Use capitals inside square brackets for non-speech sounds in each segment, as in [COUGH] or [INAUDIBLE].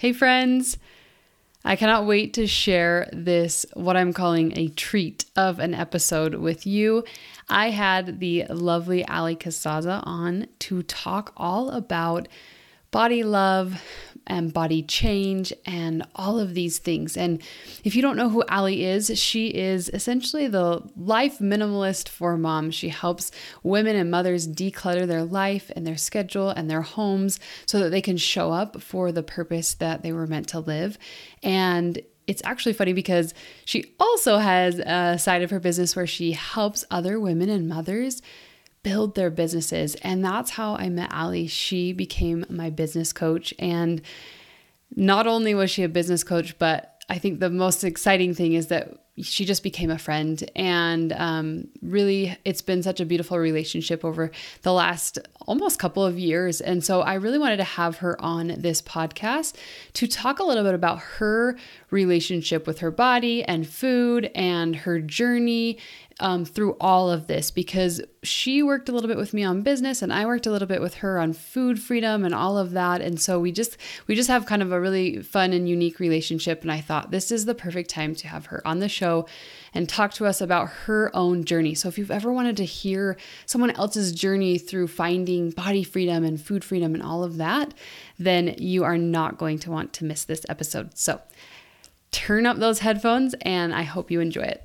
Hey, friends. I cannot wait to share this, what I'm calling a treat of an episode with you. I had the lovely Allie Casazza on to talk all about body love, and body change and all of these things. And if you don't know who Allie is, she is essentially the life minimalist for moms. She helps women and mothers declutter their life and their schedule and their homes so that they can show up for the purpose that they were meant to live. And it's actually funny because she also has a side of her business where she helps other women and mothers build their businesses. And that's how I met Allie. She became my business coach. And not only was she a business coach, but I think the most exciting thing is that she just became a friend. And um, really, it's been such a beautiful relationship over the last almost couple of years. And so I really wanted to have her on this podcast to talk a little bit about her relationship with her body and food and her journey um, through all of this because she worked a little bit with me on business and I worked a little bit with her on food freedom and all of that. And so we just we just have kind of a really fun and unique relationship. And I thought this is the perfect time to have her on the show and talk to us about her own journey. So if you've ever wanted to hear someone else's journey through finding body freedom and food freedom and all of that, then you are not going to want to miss this episode. So turn up those headphones and I hope you enjoy it.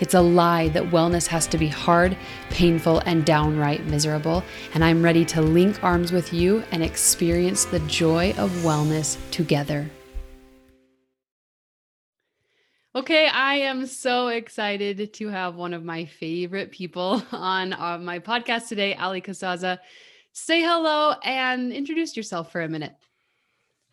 It's a lie that wellness has to be hard, painful, and downright miserable. And I'm ready to link arms with you and experience the joy of wellness together. Okay, I am so excited to have one of my favorite people [LAUGHS] on uh, my podcast today, Allie Casazza. Say hello and introduce yourself for a minute.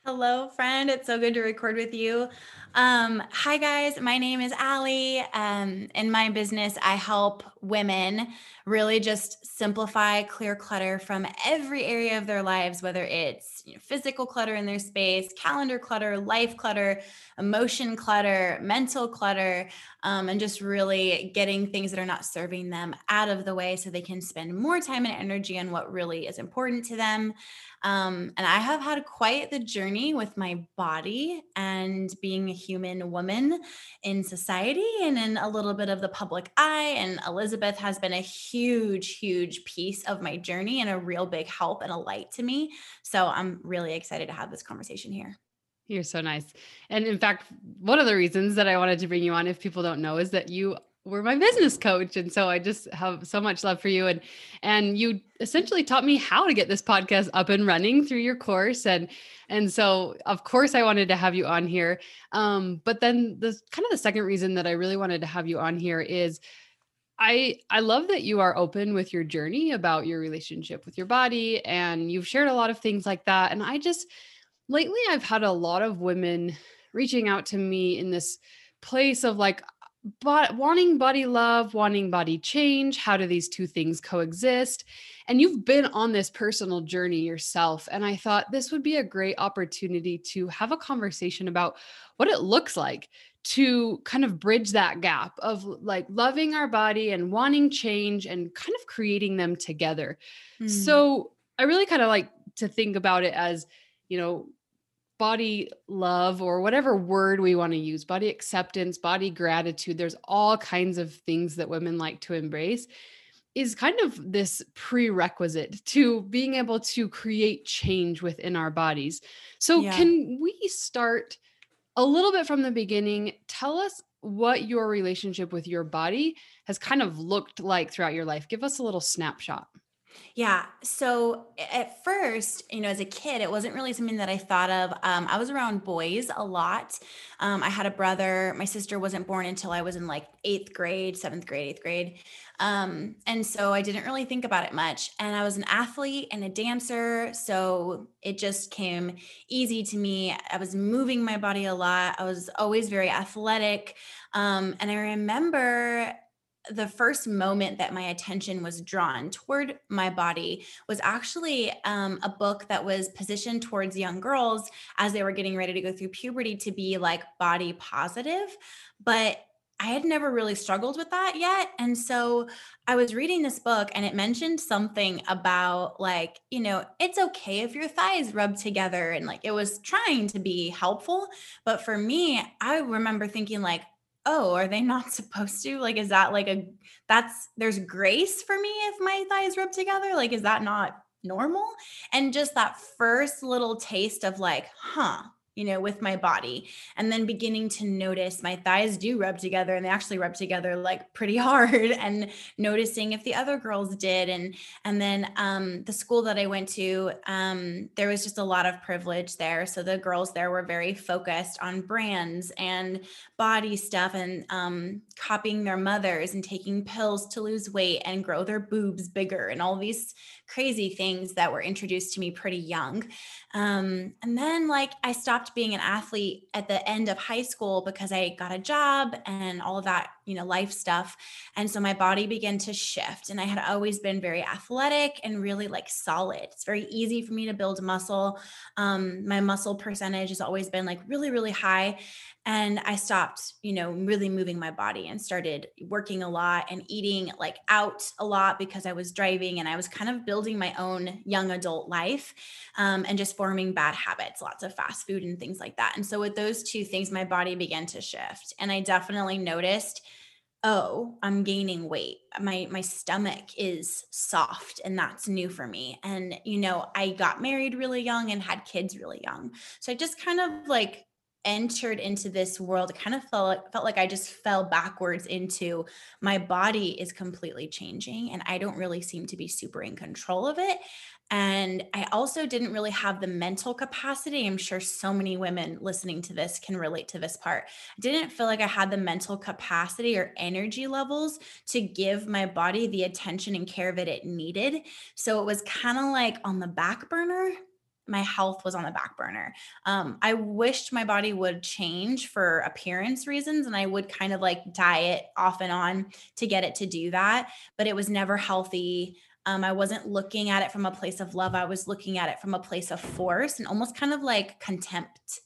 Hello, friend. It's so good to record with you. Um, hi, guys. My name is Allie. Um, in my business, I help women really just simplify, clear clutter from every area of their lives, whether it's you know, physical clutter in their space, calendar clutter, life clutter, emotion clutter, mental clutter, um, and just really getting things that are not serving them out of the way so they can spend more time and energy on what really is important to them. Um, and I have had quite the journey with my body and being a human woman in society and in a little bit of the public eye. And Elizabeth has been a huge, huge piece of my journey and a real big help and a light to me. So I'm really excited to have this conversation here. You're so nice. And in fact, one of the reasons that I wanted to bring you on, if people don't know, is that you were my business coach and so i just have so much love for you. And and you essentially taught me how to get this podcast up and running through your course. And and so of course i wanted to have you on here. Um but then the kind of the second reason that i really wanted to have you on here is I I love that you are open with your journey about your relationship with your body and you've shared a lot of things like that. And I just lately I've had a lot of women reaching out to me in this place of like but wanting body love, wanting body change, how do these two things coexist? And you've been on this personal journey yourself. And I thought this would be a great opportunity to have a conversation about what it looks like to kind of bridge that gap of like loving our body and wanting change and kind of creating them together. Mm. So I really kind of like to think about it as, you know, body love or whatever word we want to use, body acceptance, body gratitude. There's all kinds of things that women like to embrace is kind of this prerequisite to being able to create change within our bodies. So, yeah. can we start a little bit from the beginning, tell us what your relationship with your body has kind of looked like throughout your life. Give us a little snapshot. Yeah. So at first, you know, as a kid, it wasn't really something that I thought of. Um, I was around boys a lot. Um, I had a brother. My sister wasn't born until I was in like eighth grade, seventh grade, eighth grade. Um, and so I didn't really think about it much. And I was an athlete and a dancer. So it just came easy to me. I was moving my body a lot. I was always very athletic. Um, and I remember the first moment that my attention was drawn toward my body was actually um, a book that was positioned towards young girls as they were getting ready to go through puberty to be like body positive. But I had never really struggled with that yet. And so I was reading this book and it mentioned something about like, you know, it's okay if your thighs rub together. And like it was trying to be helpful. But for me, I remember thinking, like, oh, are they not [LAUGHS] supposed to? Like, is that like a, that's, there's grace for me if my thighs rub together? Like, is that not normal? And just that first little taste of like, huh, you know, with my body. And then beginning to notice my thighs do rub together and they actually rub together like pretty [LAUGHS] hard and noticing if the other girls did. And and then um the school that I went to, um, there was just a lot of privilege there. So the girls there were very focused on brands and body stuff and um copying their mothers and taking pills to lose weight and grow their boobs bigger and all these crazy things that were introduced to me pretty young. Um, and then, like, I stopped being an athlete at the end of high school because I got a job and all of that, you know, life stuff. And so my body began to shift. And I had always been very athletic and really like solid. It's very easy for me to build muscle. Um, my muscle percentage has always been like really, really high and i stopped you know really moving my body and started working a lot and eating like out a lot because i was driving and i was kind of building my own young adult life um, and just forming bad habits lots of fast food and things like that. And so with those two things my body began to shift and i definitely noticed oh i'm gaining weight. My my stomach is soft and that's new for me. And you know i got married really young and had kids really young. So i just kind of like entered into this world, it kind of felt felt like I just fell backwards into my body is completely changing and I don't really seem to be super in control of it. And I also didn't really have the mental capacity. I'm sure so many women listening to this can relate to this part. I didn't feel like I had the mental capacity or energy levels to give my body the attention and care that it needed. So it was kind of like on the back burner my health was on the back burner. Um, I wished my body would change for appearance reasons, and I would kind of like diet off and on to get it to do that, but it was never healthy. Um, I wasn't looking at it from a place of love. I was looking at it from a place of force and almost kind of like contempt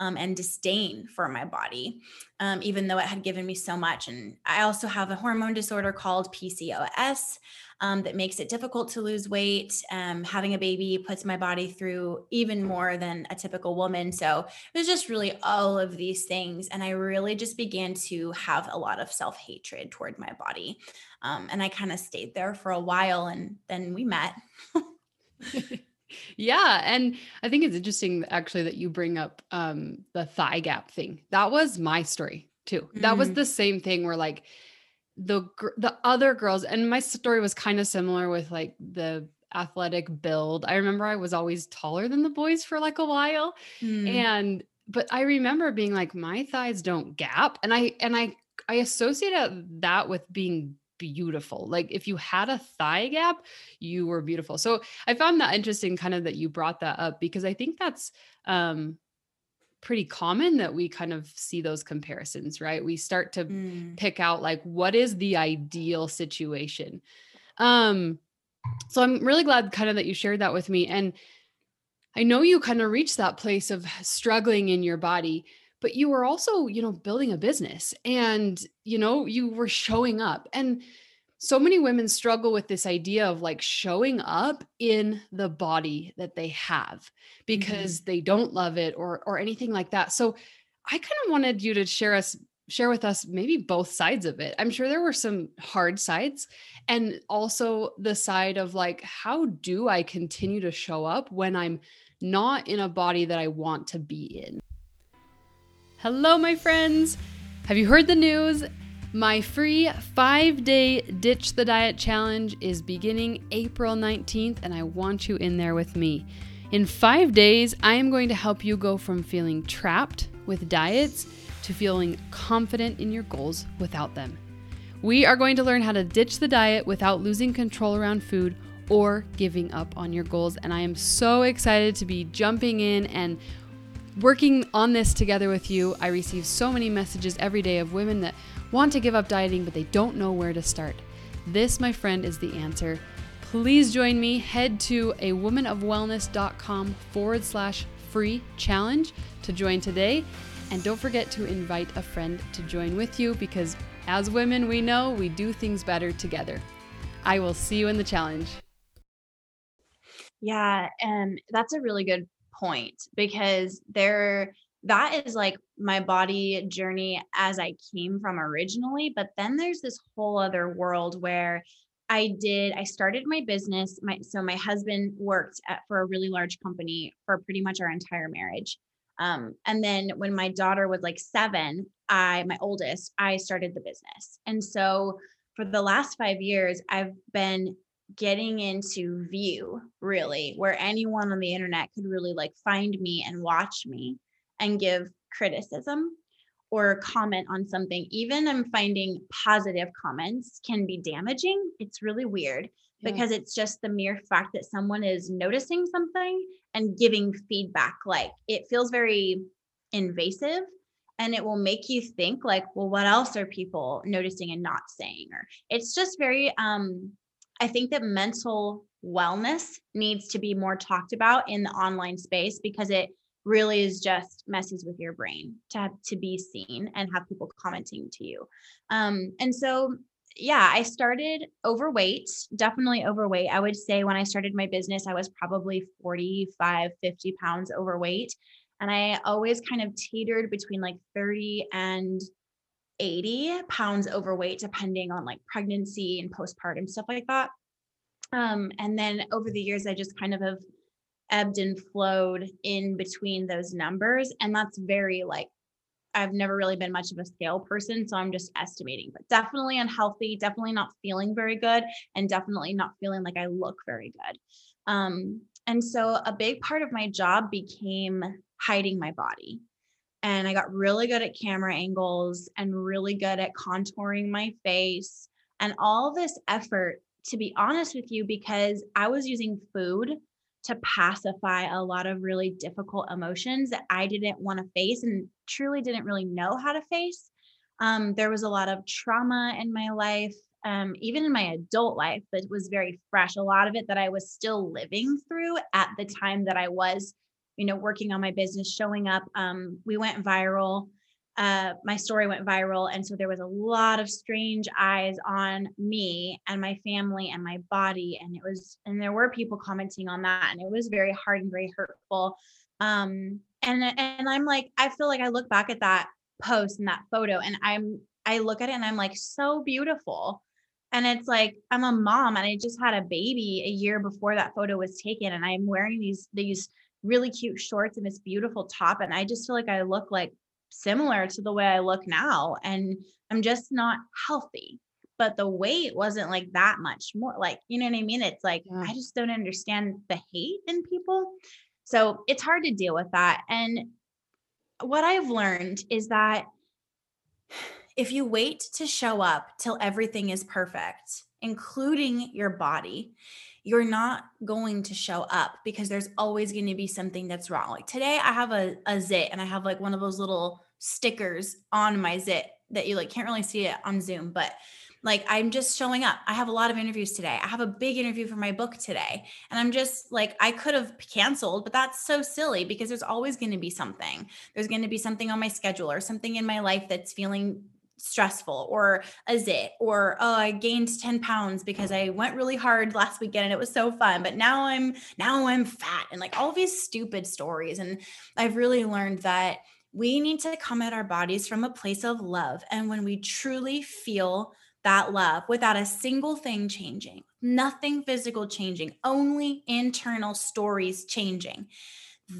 um, and disdain for my body, um, even though it had given me so much. And I also have a hormone disorder called PCOS um, that makes it difficult to lose weight. Um, having a baby puts my body through even more than a typical woman. So it was just really all of these things. And I really just began to have a lot of self hatred toward my body. Um, and I kind of stayed there for a while and then we met. [LAUGHS] yeah and i think it's interesting actually that you bring up um the thigh gap thing that was my story too that mm. was the same thing where like the the other girls and my story was kind of similar with like the athletic build. I remember I was always taller than the boys for like a while mm. and but I remember being like my thighs don't gap and I and I I associate that with being beautiful. Like if you had a thigh gap, you were beautiful. So I found that interesting kind of that you brought that up because I think that's um pretty common that we kind of see those comparisons, right? We start to mm. pick out like what is the ideal situation. Um so I'm really glad kind of that you shared that with me and I know you kind of reached that place of struggling in your body, but you were also, you know, building a business and, you know, you were showing up. And so many women struggle with this idea of like showing up in the body that they have mm-hmm. because mm-hmm. they don't love it or or anything like that. So I kind of wanted you to share us share with us maybe both sides of it. I'm sure there were some hard sides and also the side of like how do I continue to show up when I'm not in a body that I want to be in. Hello my friends. Have you heard the news? My free five day Ditch the Diet Challenge is beginning April 19th, and I want you in there with me. In five days, I am going to help you go from feeling trapped with diets to feeling confident in your goals without them. We are going to learn how to ditch the diet without losing control around food or giving up on your goals. And I am so excited to be jumping in and working on this together with you. I receive so many messages every day of women that want to give up dieting, but they don't know where to start. This, my friend, is the answer. Please join me. Head to a womanofwellness.com forward slash free challenge to join today. And don't forget to invite a friend to join with you because as women, we know we do things better together. I will see you in the challenge. Yeah, and that's a really good point because there that is like my body journey as I came from originally. But then there's this whole other world where I did, I started my business. My so my husband worked at for a really large company for pretty much our entire marriage. Um, and then when my daughter was like seven, I, my oldest, I started the business. And so for the last five years, I've been getting into view really where anyone on the internet could really like find me and watch me and give criticism or comment on something, even I'm finding positive comments can be damaging. It's really weird yeah. because it's just the mere fact that someone is noticing something and giving feedback. Like it feels very invasive and it will make you think like, well, what else are people noticing and not saying? Or it's just very um I think that mental wellness needs to be more talked about in the online space because it really is just messes with your brain to have to be seen and have people commenting to you. Um, and so yeah, I started overweight, definitely overweight. I would say when I started my business, I was probably 45, 50 pounds overweight. And I always kind of teetered between like 30 and 80 pounds overweight, depending on like pregnancy and postpartum stuff like that. Um, and then over the years, I just kind of have ebbed and flowed in between those numbers. And that's very like, I've never really been much of a scale person. So I'm just estimating, but definitely unhealthy, definitely not feeling very good, and definitely not feeling like I look very good. Um, and so a big part of my job became hiding my body. And I got really good at camera angles and really good at contouring my face and all this effort, to be honest with you, because I was using food to pacify a lot of really difficult emotions that I didn't want to face and truly didn't really know how to face. Um, there was a lot of trauma in my life, um, even in my adult life, that was very fresh. A lot of it that I was still living through at the time that I was, you know, working on my business, showing up. Um, we went viral uh, my story went viral. And so there was a lot of strange eyes on me and my family and my body. And it was, and there were people commenting on that. And it was very hard and very hurtful. Um, and, and I'm like, I feel like I look back at that post and that photo and I'm, I look at it and I'm like, so beautiful. And it's like, I'm a mom and I just had a baby a year before that photo was taken. And I'm wearing these, these really cute shorts and this beautiful top. And I just feel like I look like similar to the way I look now. And I'm just not healthy. But the weight wasn't like that much more. Like, you know what I mean? It's like, yeah. I just don't understand the hate in people. So it's hard to deal with that. And what I've learned is that if you wait to show up till everything is perfect, including your body, you're not going to show up because there's always going to be something that's wrong. Like today, I have a, a zit and I have like one of those little stickers on my zit that you like can't really see it on Zoom, but like I'm just showing up. I have a lot of interviews today. I have a big interview for my book today. And I'm just like, I could have canceled, but that's so silly because there's always going to be something. There's going to be something on my schedule or something in my life that's feeling stressful or a zit or oh i gained 10 pounds because i went really hard last weekend and it was so fun but now i'm now i'm fat and like all these stupid stories and i've really learned that we need to come at our bodies from a place of love and when we truly feel that love without a single thing changing nothing physical changing only internal stories changing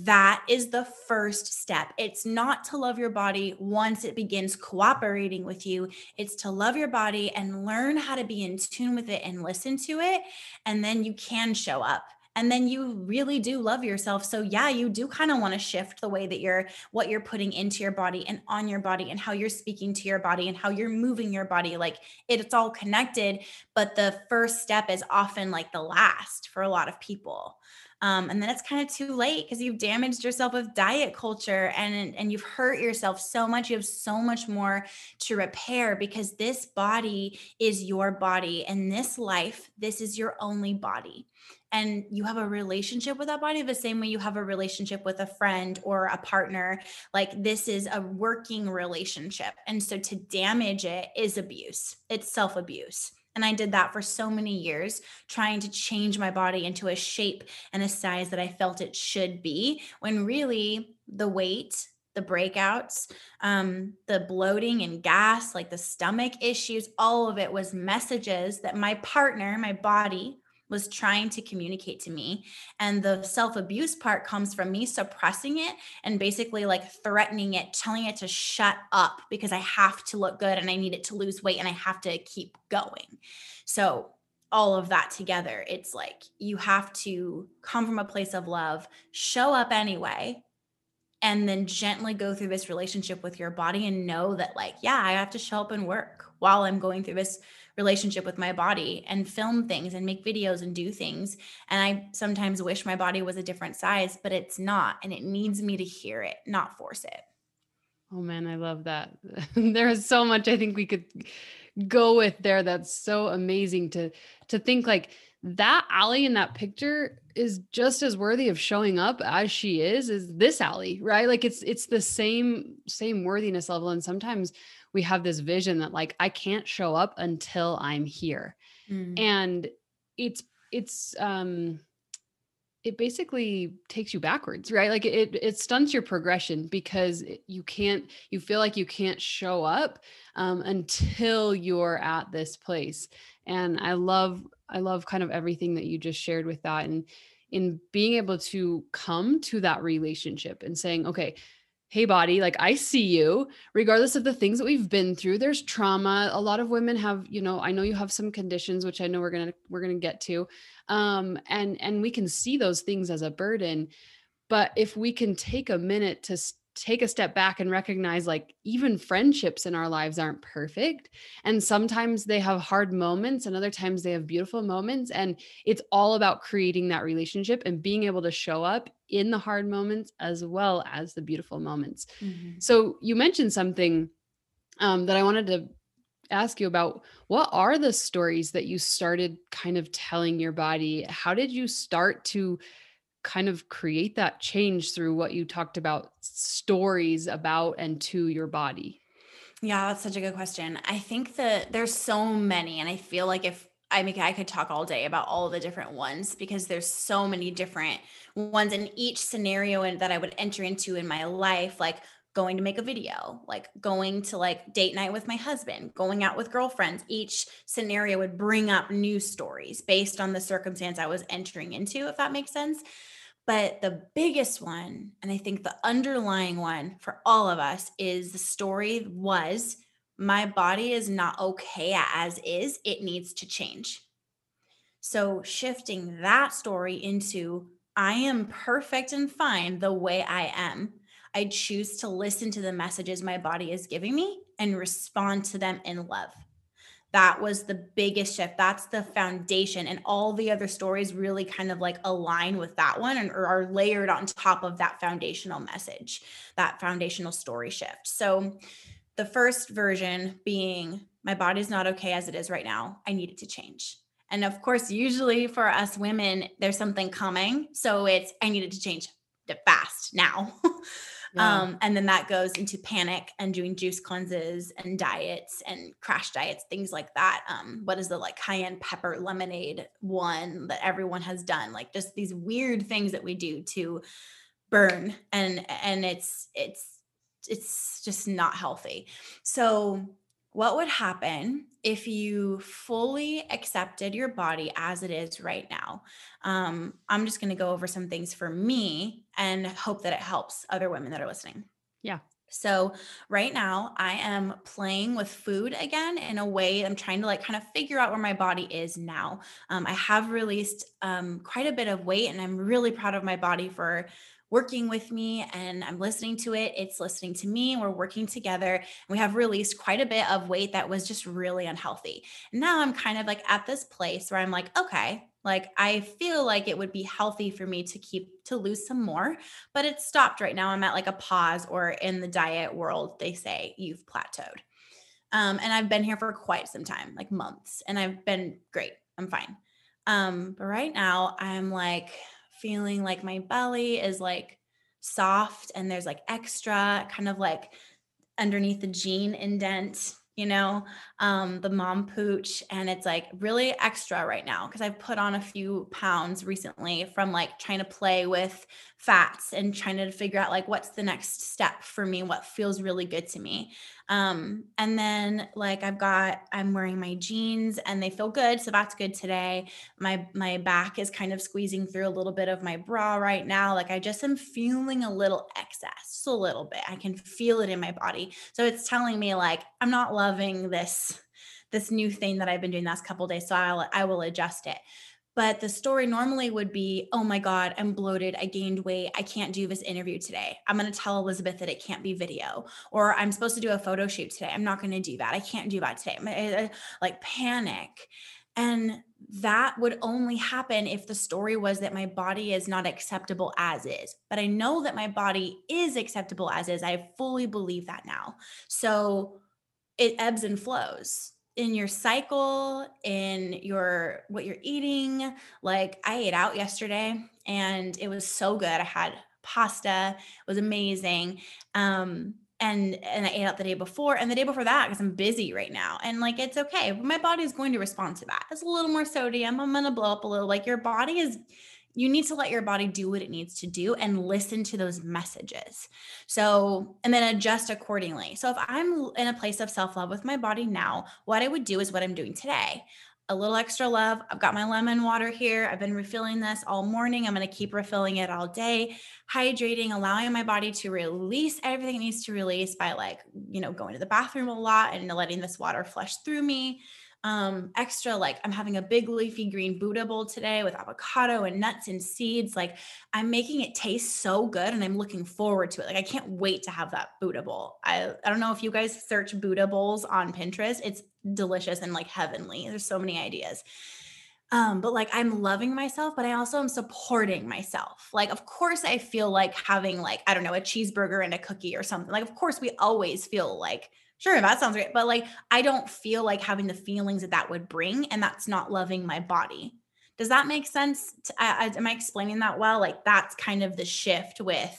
that is the first step. It's not to love your body once it begins cooperating with you. It's to love your body and learn how to be in tune with it and listen to it. And then you can show up. And then you really do love yourself. So, yeah, you do kind of want to shift the way that you're, what you're putting into your body and on your body and how you're speaking to your body and how you're moving your body. Like it's all connected. But the first step is often like the last for a lot of people. Um, and then it's kind of too late because you've damaged yourself with diet culture and and you've hurt yourself so much you have so much more to repair because this body is your body and this life this is your only body. And you have a relationship with that body the same way you have a relationship with a friend or a partner. Like this is a working relationship. And so to damage it is abuse. It's self abuse and I did that for so many years, trying to change my body into a shape and a size that I felt it should be, when really the weight, the breakouts, um, the bloating and gas, like the stomach issues, all of it was messages that my partner, my body, was trying to communicate to me. And the self abuse part comes from me suppressing it and basically like threatening it, telling it to shut up because I have to look good and I need it to lose weight and I have to keep going. So, all of that together, it's like you have to come from a place of love, show up anyway, and then gently go through this relationship with your body and know that, like, yeah, I have to show up and work while I'm going through this relationship with my body and film things and make videos and do things. And I sometimes wish my body was a different size, but it's not. And it needs me to hear it, not force it. Oh man, I love that. [LAUGHS] there is so much I think we could go with there that's so amazing to to think like that Allie in that picture is just as worthy of showing up as she is as this Allie, right? Like it's it's the same same worthiness level and sometimes we have this vision that like I can't show up until I'm here. Mm. And it's it's um it basically takes you backwards right like it it stunts your progression because you can't you feel like you can't show up um, until you're at this place and i love i love kind of everything that you just shared with that and in being able to come to that relationship and saying okay hey body like i see you. Regardless of the things that we've been through there's trauma. A lot of women have you know i know you have some conditions which i know we're to we're to get to um and and we can see those things as a burden but if we can take a minute to take a step back and recognize like even friendships in our lives aren't perfect and sometimes they have hard moments and other times they have beautiful moments and it's all about creating that relationship and being able to show up in the hard moments as well as the beautiful moments. Mm-hmm. so you mentioned something um, that i wanted to ask you about. What are the stories that you started kind of telling your body? How did you start to kind of create that change through what you talked about stories about and to your body? Yeah, that's such a good question. I think that there's so many, and I feel like if I mean, I could talk all day about all the different ones because there's so many different ones in each scenario and that I would enter into in my life. Like going to make a video, like going to like date night with my husband, going out with girlfriends. Each scenario would bring up new stories based on the circumstance I was entering into, if that makes sense. But the biggest one, and I think the underlying one for all of us, is the story was my body is not okay as is, it needs to change. So shifting that story into I am perfect and fine the way I am I choose to listen to the messages my body is giving me and respond to them in love. That was the biggest shift. That's the foundation. And all the other stories really kind of like align with that one and or are layered on top of that foundational message, that foundational story shift. So the first version being my body's not okay as it is right now. I need it to change. And of course, usually for us women, there's something coming. So it's, I needed to change fast now. [LAUGHS] Yeah. Um, and then that goes into panic and doing juice cleanses and diets and crash diets, things like that. Um, what is the like cayenne pepper lemonade one that everyone has done? Like just these weird things that we do to burn and and it's it's it's just not healthy. So what would happen if you fully accepted your body as it is right now? Um, I'm just going to go over some things for me and hope that it helps other women that are listening. Yeah. So, right now, I am playing with food again in a way I'm trying to like kind of figure out where my body is now. Um, I have released um, quite a bit of weight, and I'm really proud of my body for working with me and I'm listening to it. It's listening to me. We're working together. we have released quite a bit of weight that was just really unhealthy. Now I'm kind of like at this place where I'm like, okay, like I feel like it would be healthy for me to keep to lose some more, but it's stopped right now. I'm at like a pause or in the diet world, they say you've plateaued. Um, and I've been here for quite some time, like months, and I've been great. I'm fine. Um, but right now I'm like, feeling like my belly is like soft and there's like extra kind of like underneath the jean indent you know um the mom pooch and it's like really extra right now because i've put on a few pounds recently from like trying to play with fats and trying to figure out like what's the next step for me what feels really good to me um, and then like I've got I'm wearing my jeans and they feel good, so that's good today. My my back is kind of squeezing through a little bit of my bra right now. Like I just am feeling a little excess, just a little bit. I can feel it in my body. So it's telling me like I'm not loving this this new thing that I've been doing the last couple days. So I'll I will adjust it. But the story normally would be, oh my God, I'm bloated. I gained weight. I can't do this interview today. I'm going to tell Elizabeth that it can't be video. Or I'm supposed to do a photo shoot today. I'm not going to do that. I can't do that today. Eh, eh, like panic. And that would only happen if the story was that my body is not acceptable as is. But I know that my body is acceptable as is. I fully believe that now. So it ebbs and flows in your cycle in your what you're eating like i ate out yesterday and it was so good. I had pasta it was amazing um and and i ate out the day before and the day before that because i'm busy right now and like it's okay. My body is going to respond to that. It's a little more sodium. I'm gonna blow up a little. Like your body is you need to let your body do what it needs to do and listen to those messages. So, and then adjust accordingly. So, if I'm in a place of self love with my body now, what I would do is what I'm doing today a little extra love. I've got my lemon water here. I've been refilling this all morning. I'm going to keep refilling it all day, hydrating, allowing my body to release everything it needs to release by like, you know, going to the bathroom a lot and letting this water flush through me um extra like i'm having a big leafy green buddha bowl today with avocado and nuts and seeds like i'm making it taste so good and i'm looking forward to it. Like i can't wait to have that buddha bowl. I i don't know if you guys search buddha bowls on pinterest. It's delicious and like heavenly. There's so many ideas. Um, but like I'm loving myself, but I also am supporting myself. Like, of course, I feel like having like, I don't know, a cheeseburger and a cookie or something. Like, of course, we always feel like sure, that sounds great. But like, I don't feel like having the feelings that that would bring, and that's not loving my body. Does that make sense? To, I, am I explaining that well? Like, that's kind of the shift with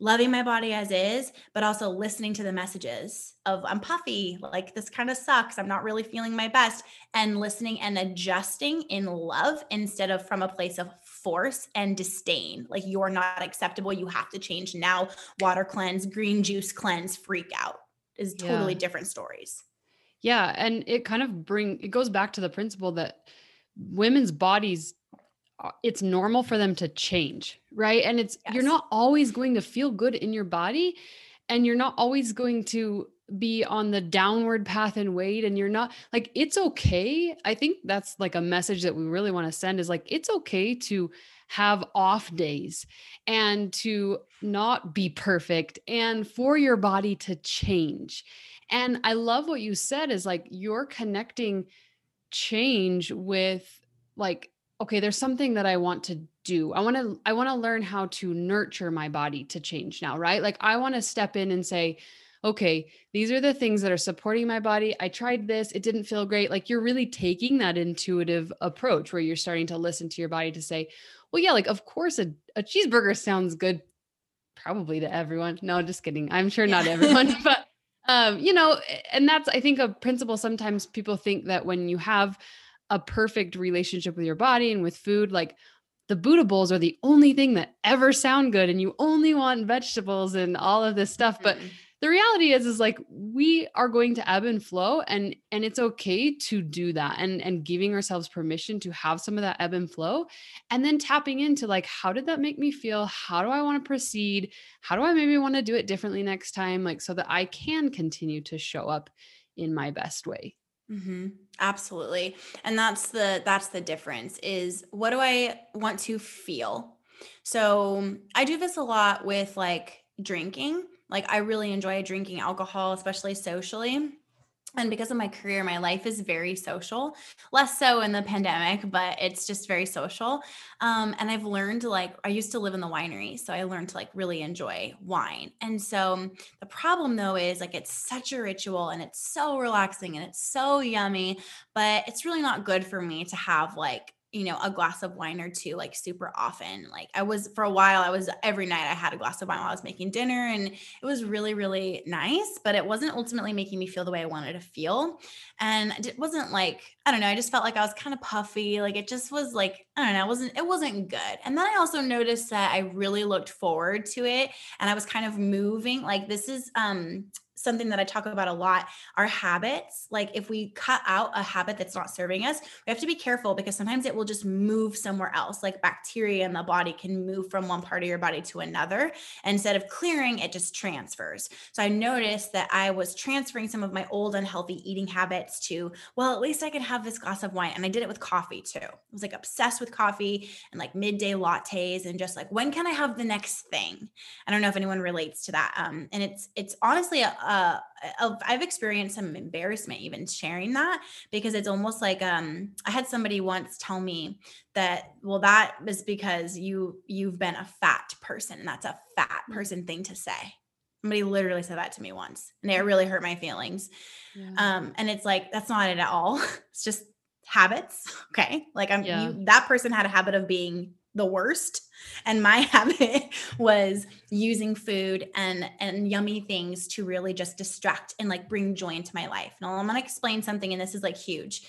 loving my body as is, but also listening to the messages of I'm puffy, like this kind of sucks. I'm not really feeling my best, and listening and adjusting in love instead of from a place of force and disdain. Like you're not acceptable. You have to change now. Water cleanse, green juice cleanse, freak out is totally yeah. different stories. Yeah, and it kind of bring it goes back to the principle that women's bodies uh, it's normal for them to change, right? And it's yes. you're not always going to feel good in your body and you're not always going to be on the downward path in weight and you're not like it's okay. I think that's like a message that we really want to send is like it's okay to have off days and to not be perfect and for your body to change. And I love what you said is like you're connecting change with like okay, there's something that I want to do. I want to I want to learn how to nurture my body to change now, right? Like I want to step in and say, okay, these are the things that are supporting my body. I tried this, it didn't feel great. Like you're really taking that intuitive approach where you're starting to listen to your body to say, well, yeah, like of course a, a cheeseburger sounds good probably to everyone. No, just kidding. I'm sure not everyone, [LAUGHS] but um, you know, and that's I think a principle sometimes people think that when you have a perfect relationship with your body and with food, like the Buddha bowls are the only thing that ever sound good and you only want vegetables and all of this stuff. Mm-hmm. But the reality is is like we are going to ebb and flow and and it's okay to do that and and giving ourselves permission to have some of that ebb and flow and then tapping into like how did that make me feel how do i want to proceed how do i maybe want to do it differently next time like so that i can continue to show up in my best way Mm-hmm. Absolutely. And that's the that's the difference is what do I want to feel? So I do this a lot with like drinking. Like I really enjoy drinking alcohol, especially socially. And because of my career my life is very social. Less so in the pandemic but it's just very social. Um, and i've learned like i used to live in the winery so i learned to like really enjoy wine. And so the problem though is like it's such a ritual and it's so relaxing and it's so yummy but it's really not good for me to have like you know, a glass of wine or two like super often. Like I was for a while, I was every night I had a glass of wine while I was making dinner and it was really, really nice, but it wasn't ultimately making me feel the way I wanted to feel. And it wasn't like, I don't know, I just felt like I was kind of puffy. Like it just was like, I don't know, it wasn't, it wasn't good. And then I also noticed that I really looked forward to it and I was kind of moving. Like this is um something that I talk about a lot are habits. Like if we cut out a habit that's not serving us, we have to be careful because sometimes it will just move somewhere else. Like bacteria in the body can move from one part of your body to another. Instead of clearing, it just transfers. So I noticed that I was transferring some of my old unhealthy eating habits to, well, at least I can have this glass of wine. And I did it with coffee too. I was like obsessed with coffee and like midday lattes and just like, when can I have the next thing? I don't know if anyone relates to that. Um, and it's, it's honestly a, uh, I've experienced some embarrassment even sharing that because it's almost like um I had somebody once tell me that well that was because you you've been a fat person and that's a fat mm. person thing to say. Somebody literally said that to me once and it really hurt my feelings. Yeah. Um and it's like that's not it at all. [LAUGHS] It's just habits. [LAUGHS] Okay. Like I'm yeah. you, that person had a habit of being the worst. And my [LAUGHS] habit was using food and and yummy things to really just distract and like bring joy into my life. Now i'm going to explain something and this is like huge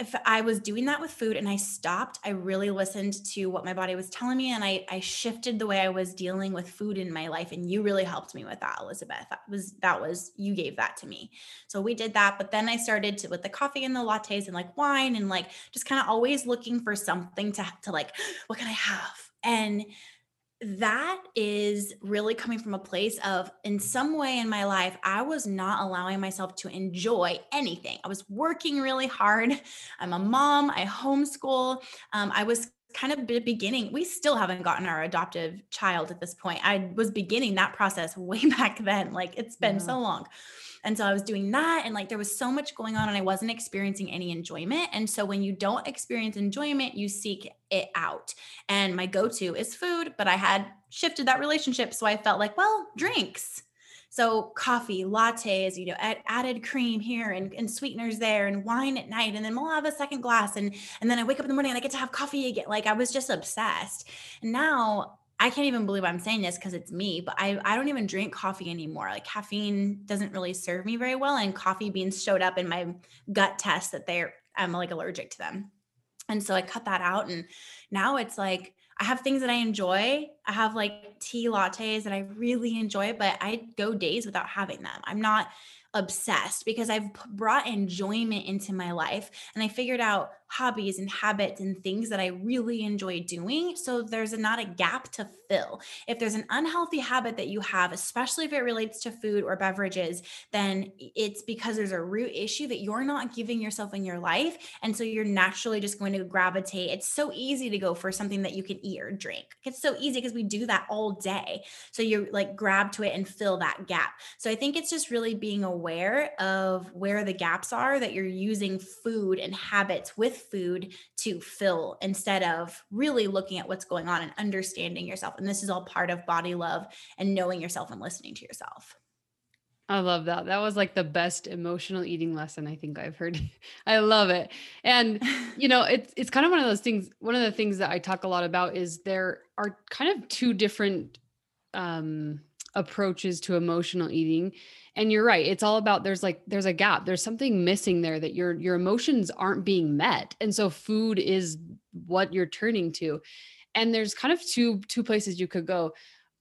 if I was doing that with food and I stopped, I really listened to what my body was telling me and I I shifted the way I was dealing with food in my life and you really helped me with that Elizabeth. That was that was you gave that to me. So we did that, but then I started to with the coffee and the lattes and like wine and like just kind of always looking for something to to like [GASPS] what can I have? And that is really coming from a place of in some way in my life i was not allowing myself to enjoy anything. I was working really hard. I'm a mom. I homeschool. Um, i was kind of beginning we still haven't gotten our adoptive child at this point i was beginning that process [LAUGHS] way back then like it's been yeah. so long and so I was doing that and like there was so much going on and I wasn't experiencing any enjoyment. And so when you don't experience enjoyment, you seek it out. And my go to is food, but I had shifted that relationship. So I felt like, well, drinks. So coffee, lattes, you know, add, added cream here and, and sweeteners there and wine at night. And then we'll have a second glass. And, and then I wake up in the morning and I get to have coffee again. Like I was just obsessed. And now I can't even believe I'm saying this because it's me, but I, I don't even drink coffee anymore. Like caffeine doesn't really serve me very well. And coffee beans showed up in my gut test that they're I'm like allergic to them. And so I cut that out. And now it's like I have things that I enjoy. I have like tea lattes that I really enjoy, but I go days without having them. I'm not obsessed because I've brought enjoyment into my life and I figured out hobbies and habits and things that I really enjoy doing. So there's not a gap to fill. If there's an unhealthy habit that you have, especially if it relates to food or beverages, then it's because there's a root issue that you're not giving yourself in your life. And so you're naturally just going to gravitate. It's so easy to go for something that you can eat or drink. It's so easy because we do that all day. So you like grab to it and fill that gap. So I think it's just really being aware of where the gaps are that you're using food and habits with food to fill instead of really looking at what's going on and understanding yourself. And this is all part of body love and knowing yourself and listening to yourself. I love that. That was like the best emotional eating lesson I think I've heard. [LAUGHS] I love it. And [LAUGHS] you know, it's it's kind of one of those things one of the things that I talk a lot about is there are kind of two different um approaches to emotional eating. And you're right. It's all about there's like there's a gap. There's something missing there that your your emotions aren't being met. And so food is what you're turning to. And there's kind of two two places you could go.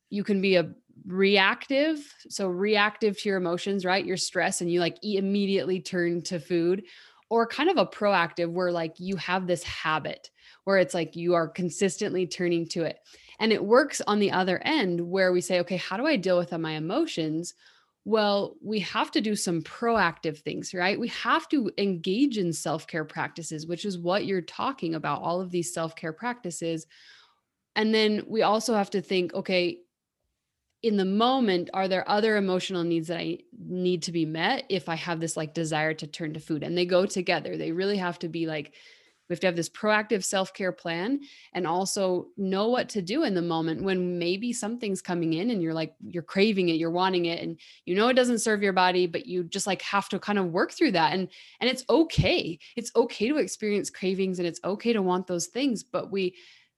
You can be a reactive so reactive to your emotions right your stress and you like eat, immediately turn to food or kind of a proactive where like you have this habit where it's like you are consistently turning to it and it works on the other end where we say okay how do i deal with my emotions well we have to do some proactive things right? We have to engage in self-care practices which is what you're talking about all of these self-care practices. And then we also have to think okay in the moment are there other emotional needs that i need to be met if i have this like desire to turn to food? And they go together. They really have to be like we have to have this proactive self-care plan and also know what to do in the moment when maybe something's coming in and you're like you're craving it you're wanting it and you know it doesn't serve your body but you just like have to kind of work through that. And and it's okay. It's okay to experience cravings and it's okay to want those things but we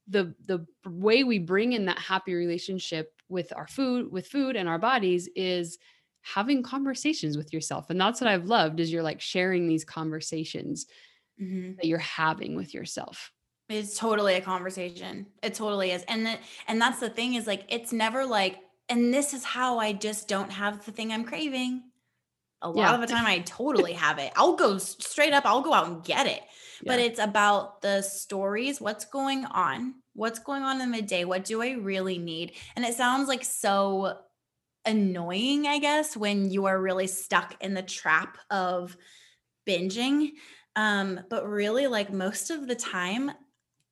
the the way we bring in that happy relationship with our food with food and our bodies is having conversations with yourself. And that's what i've loved is you're like sharing these conversations mm-hmm. that you're having with yourself. It's totally a conversation. It totally is. And and that's the thing is like it's never like and this is how i just don't have the thing i'm craving. A lot yeah. of the time i totally have it. I'll go straight up i'll go out and get it. Yeah. but it's about the stories what's going on what's going on in the day what do i really need? And it sounds like so annoying i guess when you are really stuck in the trap of binging um but really like most of the time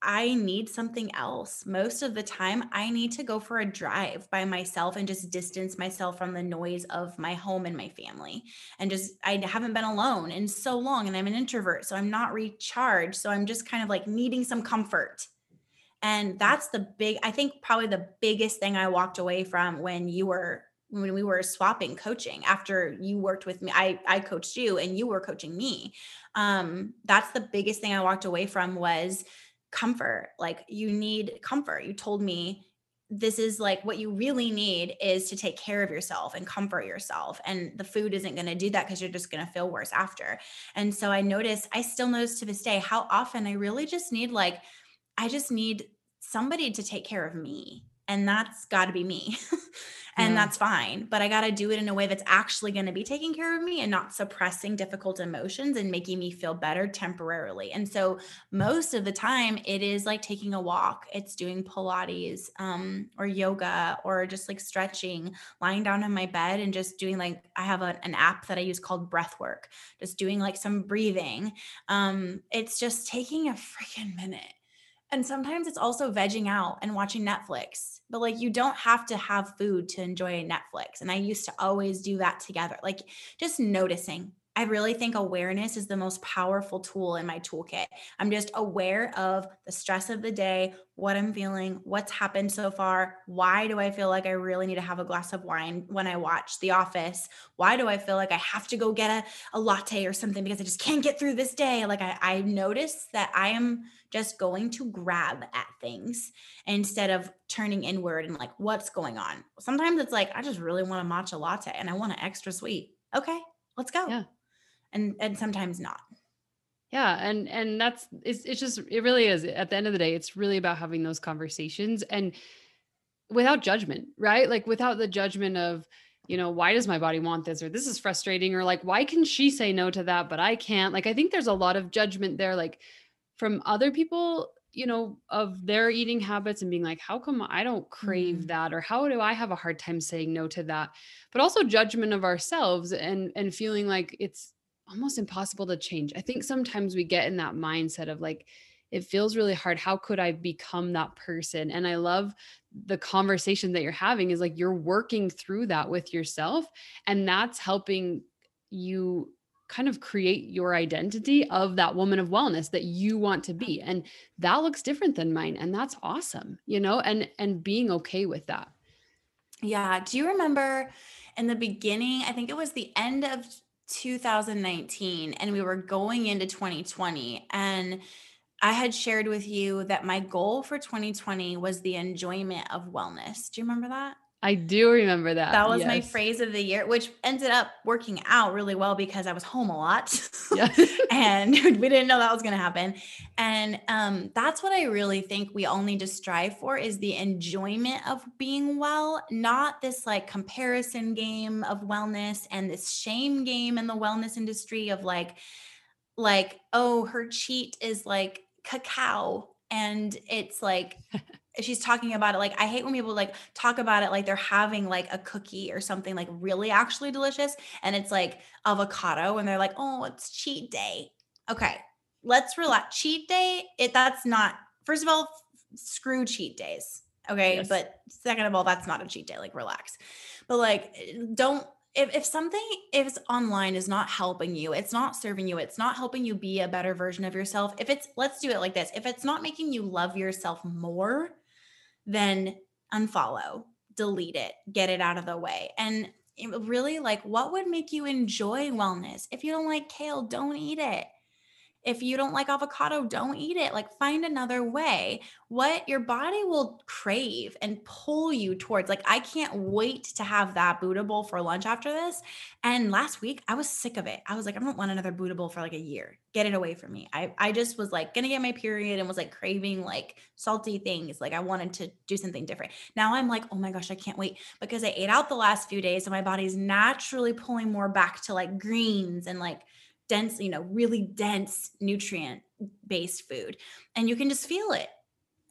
I need something else. Most of the time, I need to go for a drive by myself and just distance myself from the noise of my home and my family. And just, I haven't been alone in so long, and I'm an introvert. So I'm not recharged. So I'm just kind of like needing some comfort. And that's the big, I think probably the biggest thing I walked away from when you were when we were swapping coaching after you worked with me i i coached you and you were coaching me. Um that's the biggest thing i walked away from was comfort. Like you need comfort. You told me this is like what you really need is to take care of yourself and comfort yourself and the food isn't going to do that because you're just going to feel worse after. And so i noticed i still notice to this day how often i really just need like i just need somebody to take care of me and that's got to be me [LAUGHS] and yeah. that's fine but i got to do it in a way that's actually going to be taking care of me and not suppressing difficult emotions and making me feel better temporarily and so most of the time it is like taking a walk it's doing pilates um, or yoga or just like stretching lying down on my bed and just doing like i have a, an app that i use called breath work just doing like some breathing um, it's just taking a freaking minute and sometimes it's also vegging out and watching Netflix. But like you don't have to have food to enjoy Netflix. And I used to always do that together. Like just noticing I really think awareness is the most powerful tool in my toolkit. I'm just aware of the stress of the day, what I'm feeling, what's happened so far. Why do I feel like I really need to have a glass of wine when I watch The Office? Why do I feel like I have to go get a, a latte or something because I just can't get through this day? Like I, I notice that I am just going to grab at things instead of turning inward and like, what's going on? Sometimes it's like, I just really want a matcha latte and I want an extra sweet. Okay, let's go. Yeah and and sometimes not. Yeah and and that's it's, it's just it really is at the end of the day it's really about having those conversations and without judgment right? Like without the judgment of you know why does my body want this or this is frustrating or like why can she say no to that but i can't? Like i think there's a lot of judgment there like from other people you know of their eating habits and being like how come i don't crave mm. that or how do i have a hard time saying no to that? But also judgment of ourselves and and feeling like it's almost impossible to change. I think sometimes we get in that mindset of like, it feels really hard. How could I become that person? And I love the conversation that you're having is like you're working through that with yourself. And that's helping you kind of create your identity of that woman of wellness that you want to be and that looks different than mine and that's awesome you know and and being okay with that yeah do you remember in the beginning, I think it was the end of 2019 and we were going into 2020 and I had shared with you that my goal for 2020 was the enjoyment of wellness. Do you remember that? I do remember that. That was yes. my phrase of the year, which ended up working out really well because I was home a lot. [LAUGHS] And [LAUGHS] we didn't know that was going to happen. And um, that's what I really think we all need to strive for is the enjoyment of being well, not this like comparison game of wellness and this shame game in the wellness industry of like, like, oh, her cheat is like cacao and it's like [LAUGHS] she's talking about it like I hate when people like talk about it like they're having like a cookie or something like really actually delicious and it's like avocado and they're like, "Oh, it's cheat day." Okay. Let's relax. Cheat day, it that's not First of all, screw cheat days. Okay? Yes. But second of all, that's not a cheat day. Like relax. But like don't if, if something if it's online is not helping you it's not serving you it's not helping you be a better version of yourself if it's let's do it like this if it's not making you love yourself more then unfollow delete it get it out of the way. And really like what would make you enjoy wellness? If you don't like kale don't eat it if you don't like avocado, don't eat it. Like find another way. What your body will crave and pull you towards. Like I can't wait to have that Buddha bowl for lunch after this. And last week I was sick of it. I was like, I don't want another Buddha bowl for like a year. Get it away from me. I I just was like gonna get my period and was like craving like salty things. Like I wanted to do something different. Now I'm like, oh my gosh, I can't wait because I ate out the last few days and my body's naturally pulling more back to like greens and like dense, you know, really dense nutrient based food. And you can just feel it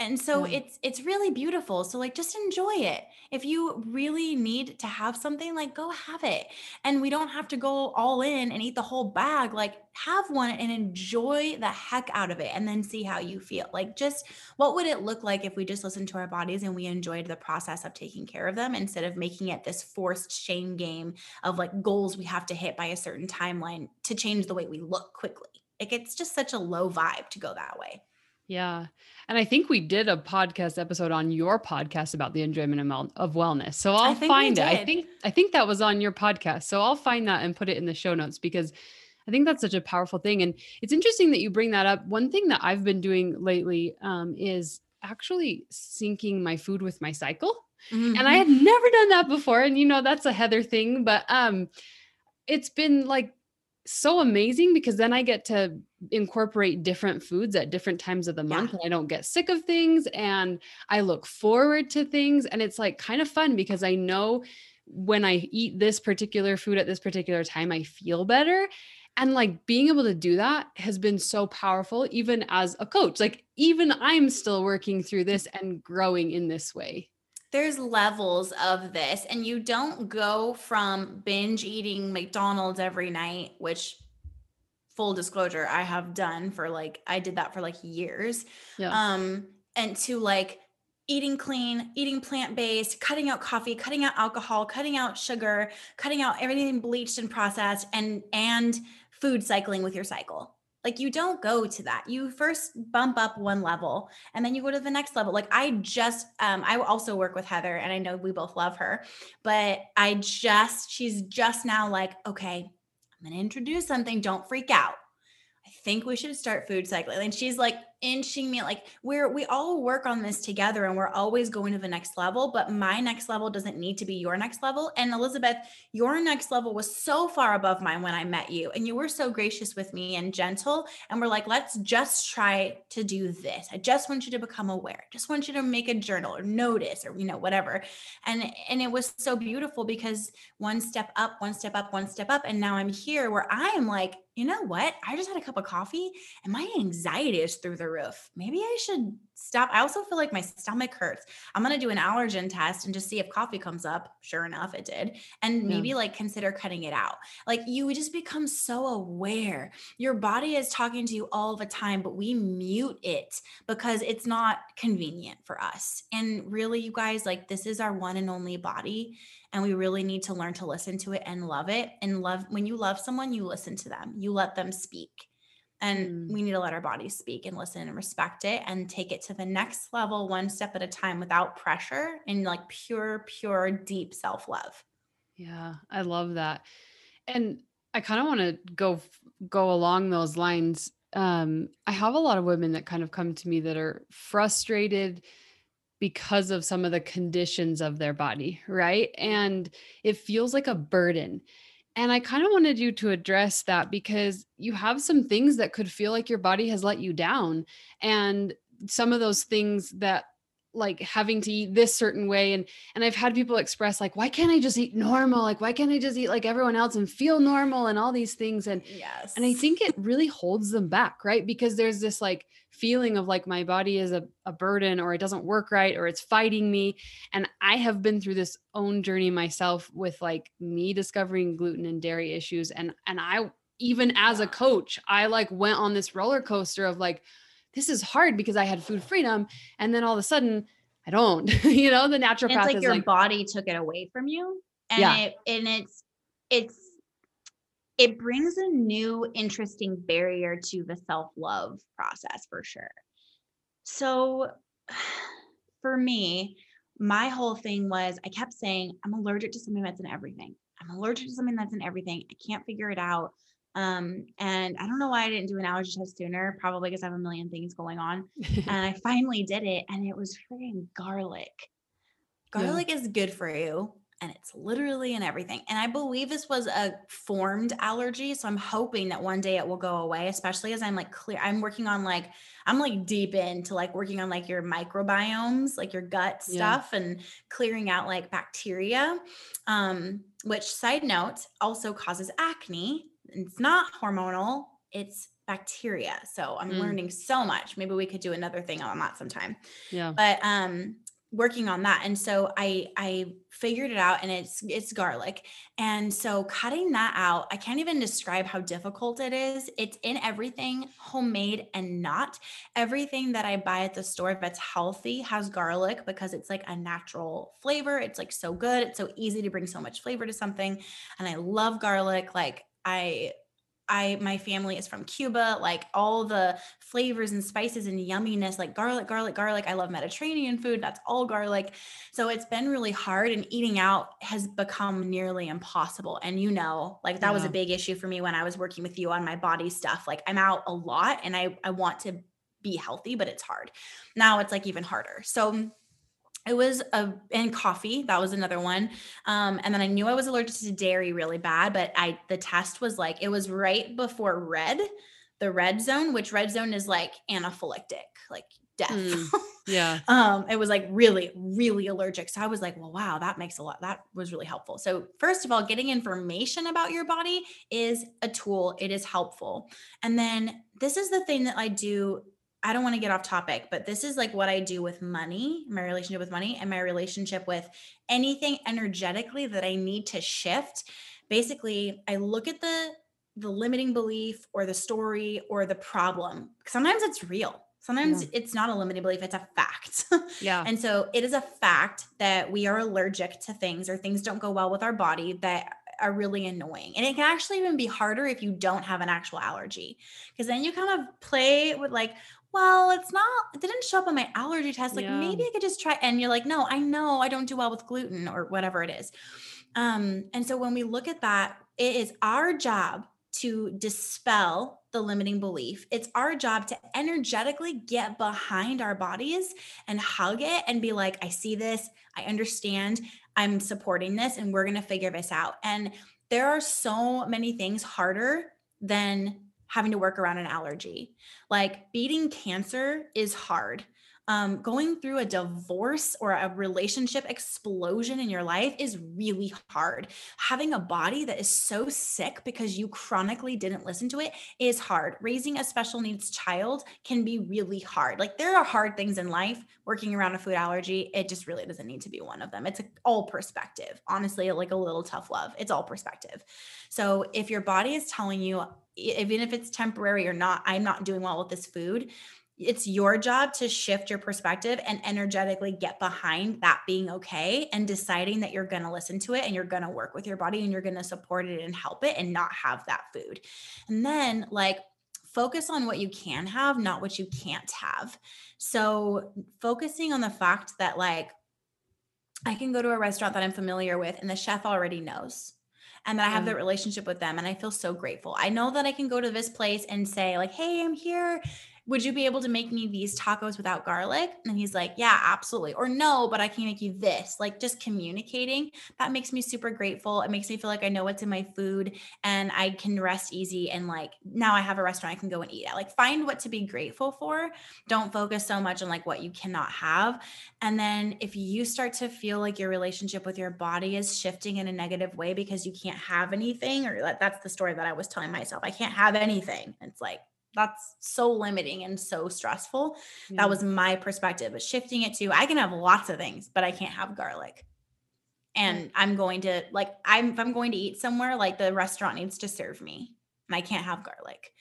and so yeah. it's it's really beautiful. So like just enjoy it. If you really need to have something like go have it. And we don't have to go all in and eat the whole bag. Like have one and enjoy the heck out of it and then see how you feel. Like just what would it look like if we just listened to our bodies and we enjoyed the process of taking care of them instead of making it this forced shame game of like goals we have to hit by a certain timeline to change the way we look quickly? Like it's just such a low vibe to go that way yeah. And I think we did a podcast episode on your podcast about the enjoyment of wellness. So I'll find it. I think I think that was on your podcast. So I'll find that and put it in the show notes because I think that's such a powerful thing. And it's interesting that you bring that up. One thing that I've been doing lately um, is actually syncing my food with my cycle. Mm-hmm. And I mm-hmm. had never done that before. And you know, that's a Heather thing, but um it's been like so amazing because then I get to incorporate different foods at different times of the month yeah. and I don't get sick of things and I look forward to things and it's like kind of fun because I know when I eat this particular food at this particular time I feel better and like being able to do that has been so powerful even as a coach like even I'm still working through this and growing in this way there's levels of this and you don't go from binge eating McDonald's every night which full disclosure I have done for like I did that for like years yeah. um and to like eating clean, eating plant-based, cutting out coffee, cutting out alcohol, cutting out sugar, cutting out everything bleached and processed and and food cycling with your cycle. Like you don't go to that. You first bump up one level and then you go to the next level. Like I just um I also work with Heather and I know we both love her, but I just she's just now like, okay, I'm going to introduce something, don't freak out. I think we should start food cycling. And she's like, inching me like we're we all work on this together and we're always going to the next level but my next level doesn't need to be your next level. And elizabeth your next level was so far above mine when i met you and you were so gracious with me and gentle. And we're like let's just try to do this. I just want you to become aware. I just want you to make a journal or notice or you know whatever. And and it was so beautiful because one step up one step up one step up. And now i'm here where i am like you know what i just had a cup of coffee and my anxiety is through the roof. Maybe I should stop. I also feel like my stomach hurts. I'm going to do an allergen test and just see if coffee comes up. Sure enough, it did. And maybe yeah. like consider cutting it out. Like you just become so aware. Your body is talking to you all the time, but we mute it because it's not convenient for us. And really, you guys, like this is our one and only body and we really need to learn to listen to it and love it and love when you love someone you listen to them you let them speak and mm. we need to let our bodies speak and listen and respect it and take it to the next level, one step at a time without pressure and like pure, pure, deep self love. Yeah, I love that. And I kind of want to go go along those lines. Um, I have a lot of women that kind of come to me that are frustrated because of some of the conditions of their body, right? And it feels like a burden. And I kind of wanted you to address that because you have some things that could feel like your body has let you down. And some of those things that like having to eat this certain way and and I've had people express like why can't I just eat normal? Like why can't I just eat like everyone else and feel normal? and all these things and yes and I think it really holds them back right? Because there's this like feeling of like my body is a, a burden or it doesn't work right or it's fighting me and I have been through this own journey myself with like me discovering gluten and dairy issues and and I even as a coach I like went on this roller coaster of like this is hard because I had food freedom. And then all of a sudden, I don't, [LAUGHS] you know, the natural it's like your like, body took it away from you. And yeah. it and it's it's it brings a new interesting barrier to the self-love process for sure. So [SIGHS] for me, my whole thing was I kept saying, I'm allergic to something that's in everything. I'm allergic to something that's in everything. I can't figure it out. Um, and I don't know why I didn't do an allergy test sooner, probably because I have a million things going on. [LAUGHS] and I finally did it, and it was freaking garlic. Garlic yeah. is good for you, and it's literally in everything. And I believe this was a formed allergy. So I'm hoping that one day it will go away, especially as I'm like clear. I'm working on like, I'm like deep into like working on like your microbiomes, like your gut stuff yeah. and clearing out like bacteria. Um, which side note also causes acne it's not hormonal, it's bacteria. So I'm mm. learning so much. Maybe we could do another thing on that sometime. Yeah. But um working on that and so i i figured it out and it's it's garlic and so cutting that out i can't even describe how difficult it is it's in everything homemade and not everything that i buy at the store that's healthy has garlic because it's like a natural flavor it's like so good it's so easy to bring so much flavor to something and i love garlic like I I my family is from Cuba, like all the flavors and spices and yumminess, like garlic, garlic, garlic. I love Mediterranean food. That's all garlic. So it's been really hard and eating out has become nearly impossible. And you know, like that yeah. was a big issue for me when I was working with you on my body stuff. Like I'm out a lot and I I want to be healthy, but it's hard. Now it's like even harder. So it was a and coffee that was another one um, and then i knew i was allergic to dairy really bad but i the test was like it was right before red the red zone which red zone is like anaphylactic like death. Mm, [LAUGHS] yeah. Um it was like really really allergic so i was like well wow that makes a lot that was really helpful. So first of all getting information about your body is a tool it is helpful. And then this is the thing that i do I don't want to get off topic, but this is like what I do with money, my relationship with money, and my relationship with anything energetically that I need to shift. Basically, I look at the the limiting belief or the story or the problem. Sometimes it's real. Sometimes yeah. it's not a limiting belief, it's a fact. [LAUGHS] yeah. And so it is a fact that we are allergic to things or things don't go well with our body that are really annoying. And it can actually even be harder if you don't have an actual allergy. Because then you kind of play with like, well, it's not, it didn't show up on my allergy test. Like yeah. maybe I could just try. And you're like, no, I know I don't do well with gluten or whatever it is. Um, and so when we look at that, it is our job to dispel the limiting belief. It's our job to energetically get behind our bodies and hug it and be like, I see this, I understand, I'm supporting this, and we're going to figure this out. And there are so many things harder than having to work around an allergy. Like beating cancer is hard um, going through a divorce or a relationship explosion in your life is really hard. Having a body that is so sick because you chronically didn't listen to it is hard. Raising a special needs child can be really hard. Like there are hard things in life. Working around a food allergy, it just really doesn't need to be one of them. It's all perspective. Honestly, like a little tough love. It's all perspective. So if your body is telling you, even if it's temporary or not, I'm not doing well with this food, it's your job to shift your perspective and energetically get behind that being okay and deciding that you're going to listen to it and you're going to work with your body and you're going to support it and help it and not have that food. And then, like, focus on what you can have, not what you can't have. So, focusing on the fact that, like, I can go to a restaurant that I'm familiar with and the chef already knows. And that I have the mm. relationship with them and I feel so grateful. I know that I can go to this place and say, like, hey, I'm here. Would you be able to make me these tacos without garlic? And he's like, yeah, absolutely. Or no, but I can make you this. Like just communicating. That makes me super grateful. It makes me feel like I know what's in my food and I can rest easy. And like now I have a restaurant I can go and eat at. Like find what to be grateful for. Don't focus so much on like what you cannot have. And then if you start to feel like your relationship with your body is shifting in a negative way because you can't have anything, or that, that's the story that I was telling myself, I can't have anything. It's like, that's so limiting and so stressful. Yeah. That was my perspective. But shifting it to I can have lots of things, but I can't have garlic. And I'm going to like I'm if I'm going to eat somewhere, like the restaurant needs to serve me, and I can't have garlic.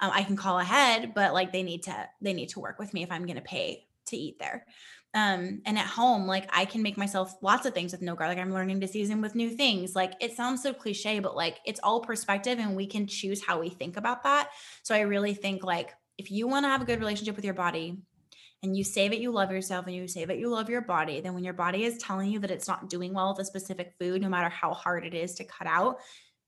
Um, I can call ahead, but like they need to they need to work with me if I'm going to pay to eat there. Um, and at home, like I can make myself lots of things with no garlic. I'm learning to season with new things. Like it sounds so cliche, but like it's all perspective and we can choose how we think about that. So I really think like if you want to have a good relationship with your body and you say that you love yourself and you say that you love your body, then when your body is telling you that it's not doing well with a specific food, no matter how hard it is to cut out,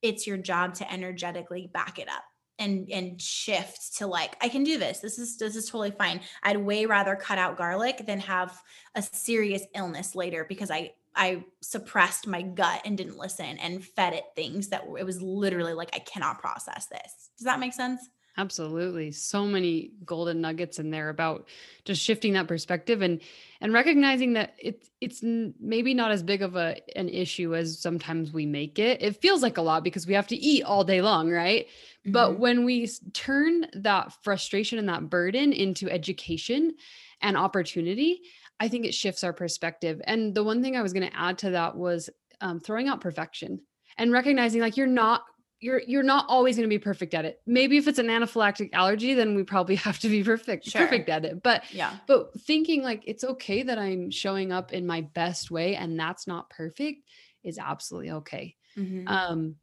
it's your job to energetically back it up and and shift to like I can do this. This is this is totally fine. I'd way rather cut out garlic than have a serious illness later because I I suppressed my gut and didn't listen and fed it things that it was literally like I cannot process this. Does that make sense? Absolutely. So many golden nuggets in there about just shifting that perspective and and recognizing that it's it's maybe not as big of a an issue as sometimes we make it. It feels like a lot because we have to eat all day long, right? But Mhm. when we turn that frustration and that burden into education and opportunity, I think it shifts our perspective. And the one thing I was going to add to that was um, throwing out perfection and recognizing like you're not you're you're not always going to be perfect at it. Maybe if it's an anaphylactic allergy, then we probably [LAUGHS] have to be perfect Sure. perfect at it. But Yeah. but thinking like it's okay that I'm showing up in my best way and that's not perfect is absolutely okay. Mhm. Um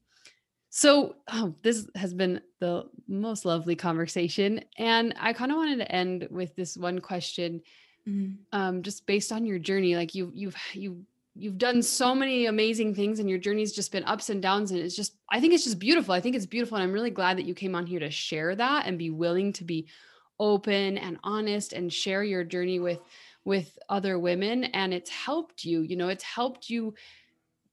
so oh, this has been the most lovely conversation and I kind of wanted to end with this one question Mhm. um just based on your journey like you you've you you've done so many amazing things and your journey's just been ups and downs and it's just i think it's just beautiful. I think it's beautiful and i'm really glad that you came on here to share that and be willing to be open and honest and share your journey with with other women. And it's helped you you know it's helped you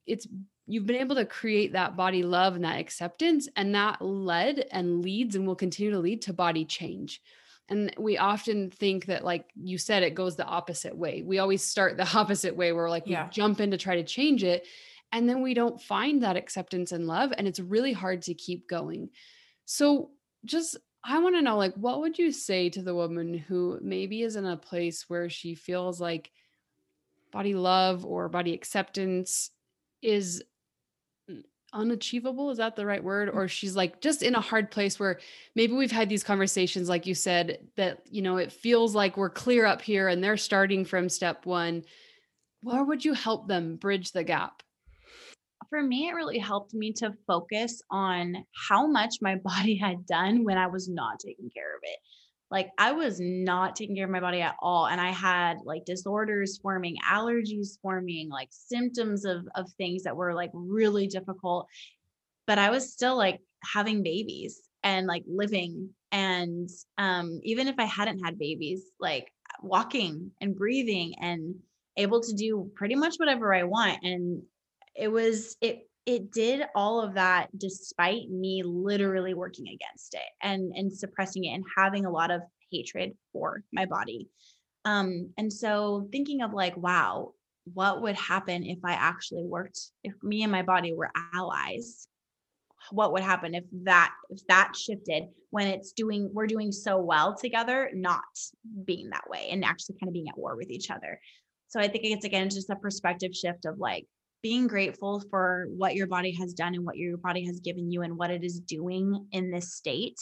it's you've been able to create that body love and that acceptance and that led and leads and will continue to lead to body change and we often think that like you said it goes the opposite way we always start the [LAUGHS] opposite way where like Yeah. we jump in to try to change it and then we don't find that acceptance and love and it's really hard to keep going so just i want to know like what would you say to the woman who maybe is in a place where she feels like body love or body acceptance is unachievable is that the right word? Mm. Or she's like just in a hard place where maybe we've had these conversations like you said that you know it feels like we're clear up here and they're starting from step 1 where would you help them bridge the gap? For me, it really helped me to focus on how much my [LAUGHS] body had done when I was not taking care of it. Like I was not taking care of my body at all. And I had like disorders forming, allergies forming, like symptoms of of things that were like really difficult. But I was still like having babies and like living. And um, even if I hadn't had babies, like walking and breathing and able to do pretty much whatever I want. And it was it it did all of that despite me literally working against it and and suppressing it and having a lot of hatred for my body. Um and so thinking of like wow what would happen if i actually worked if me and my body were allies what would happen if that if that shifted when it's doing we're doing so well together not being that way and actually kind of being at war with each other. So i think it's again just a perspective shift of like being grateful for what your body has done and what your body has given you and what it is doing in this state.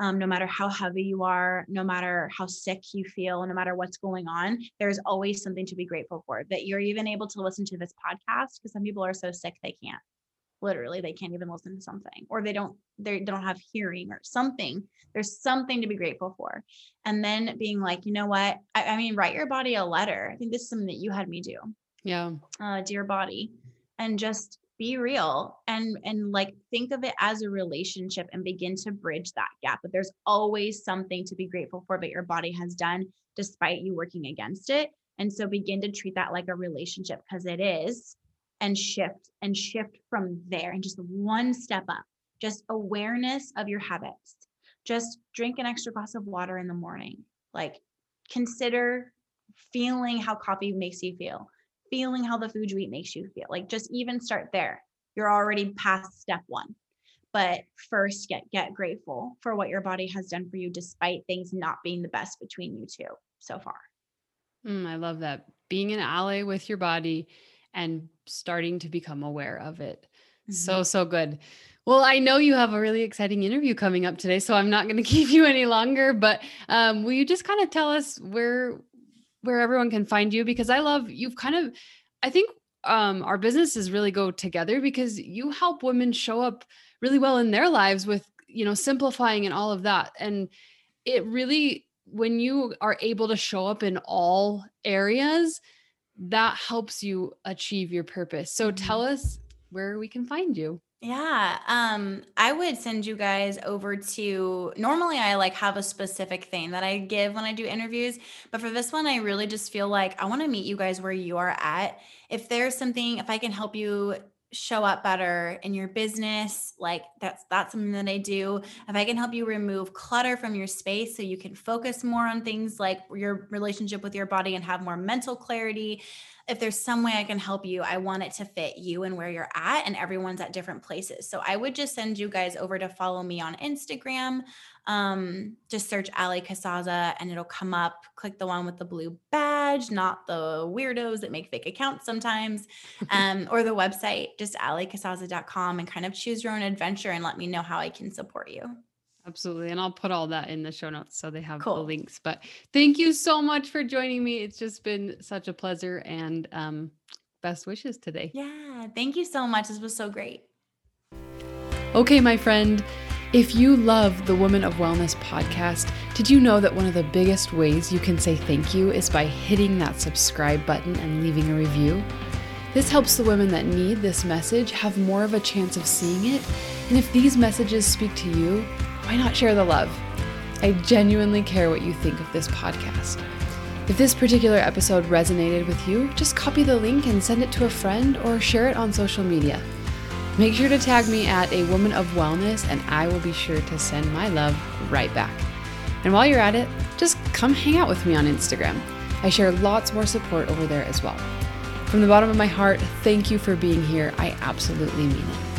Um, no matter how heavy you are, no matter how sick you feel, no matter what's going on, there's always something to be grateful for. That you're even able to listen to this podcast because some people are so sick they can't. Literally, they can't even listen to something, or they don't they don't have hearing or something. There's something to be grateful for, and then being like, you know what? I, I mean, write your body a letter. I think this is something that you had me do Yeah. Uh, dear body, and just be real and and like think of it as a relationship and begin to bridge that gap. But there's always something to be grateful for that your body has done despite you working against it. And so begin to treat that like a relationship because it is and shift and shift from there and just one step up. Just awareness of your habits. Just drink an extra glass of water in the morning. Like consider feeling how coffee makes you feel, feeling how the food you eat makes you feel. Like just even start there. You're already past step one. But first get get grateful for what your body has done for you despite things not being the best between you two so far. Mm, I love that. Being an ally with your body and starting to become aware of it. Mm-hmm. So, so good. Well, I know you have a really exciting interview coming up today, so I'm not going [LAUGHS] to keep you any longer. But um, will you just kind of tell us where where everyone can find you? Because I love you've kind of, I think um, our businesses really go together because you help women show up really well in their lives with you know simplifying and all of that, and it really when you are able to show up in all areas, that helps you achieve your purpose. So mm-hmm. tell us where we can find you. Yeah, um, I would send you guys over to normally I like have a specific thing that I give when I do interviews, but for this one I really just feel like I want to meet you guys where you are at. If there's something if I can help you show up better in your business like that's that's something that i do if i can help you remove clutter from your space so you can focus more on things like your relationship with your body and have more mental clarity if there's some way I can help you, I want it to fit you and where you're at, and everyone's at different places. So I would just send you guys over to follow me on Instagram. Um, just search Allie Casazza and it'll come up. Click the one with the blue badge, not the weirdos that make fake accounts sometimes, [LAUGHS] um, or the website, just alliecasazza.com, and kind of choose your own adventure and let me know how I can support you. Absolutely. And I'll put all that in the show notes so they have cool. the links. But thank you so much for joining me. It's just been such a pleasure and um, best wishes today. Yeah. Thank you so much. This was so great. Okay, my friend. If you love the Woman of Wellness podcast, did you know that one of the biggest ways you can say thank you is by hitting that subscribe button and leaving a review? This helps the women that need this message have more of a chance of seeing it. And if these messages speak to you, why not share the love? I genuinely care what you think of this podcast. If this particular episode resonated with you, just copy the link and send it to a friend or share it on social media. Make sure to tag me at a woman of wellness, and I will be sure to send my love right back. And while you're at it, just come hang out with me on Instagram. I share lots more support over there as well. From the bottom of my heart, thank you for being here. I absolutely mean it.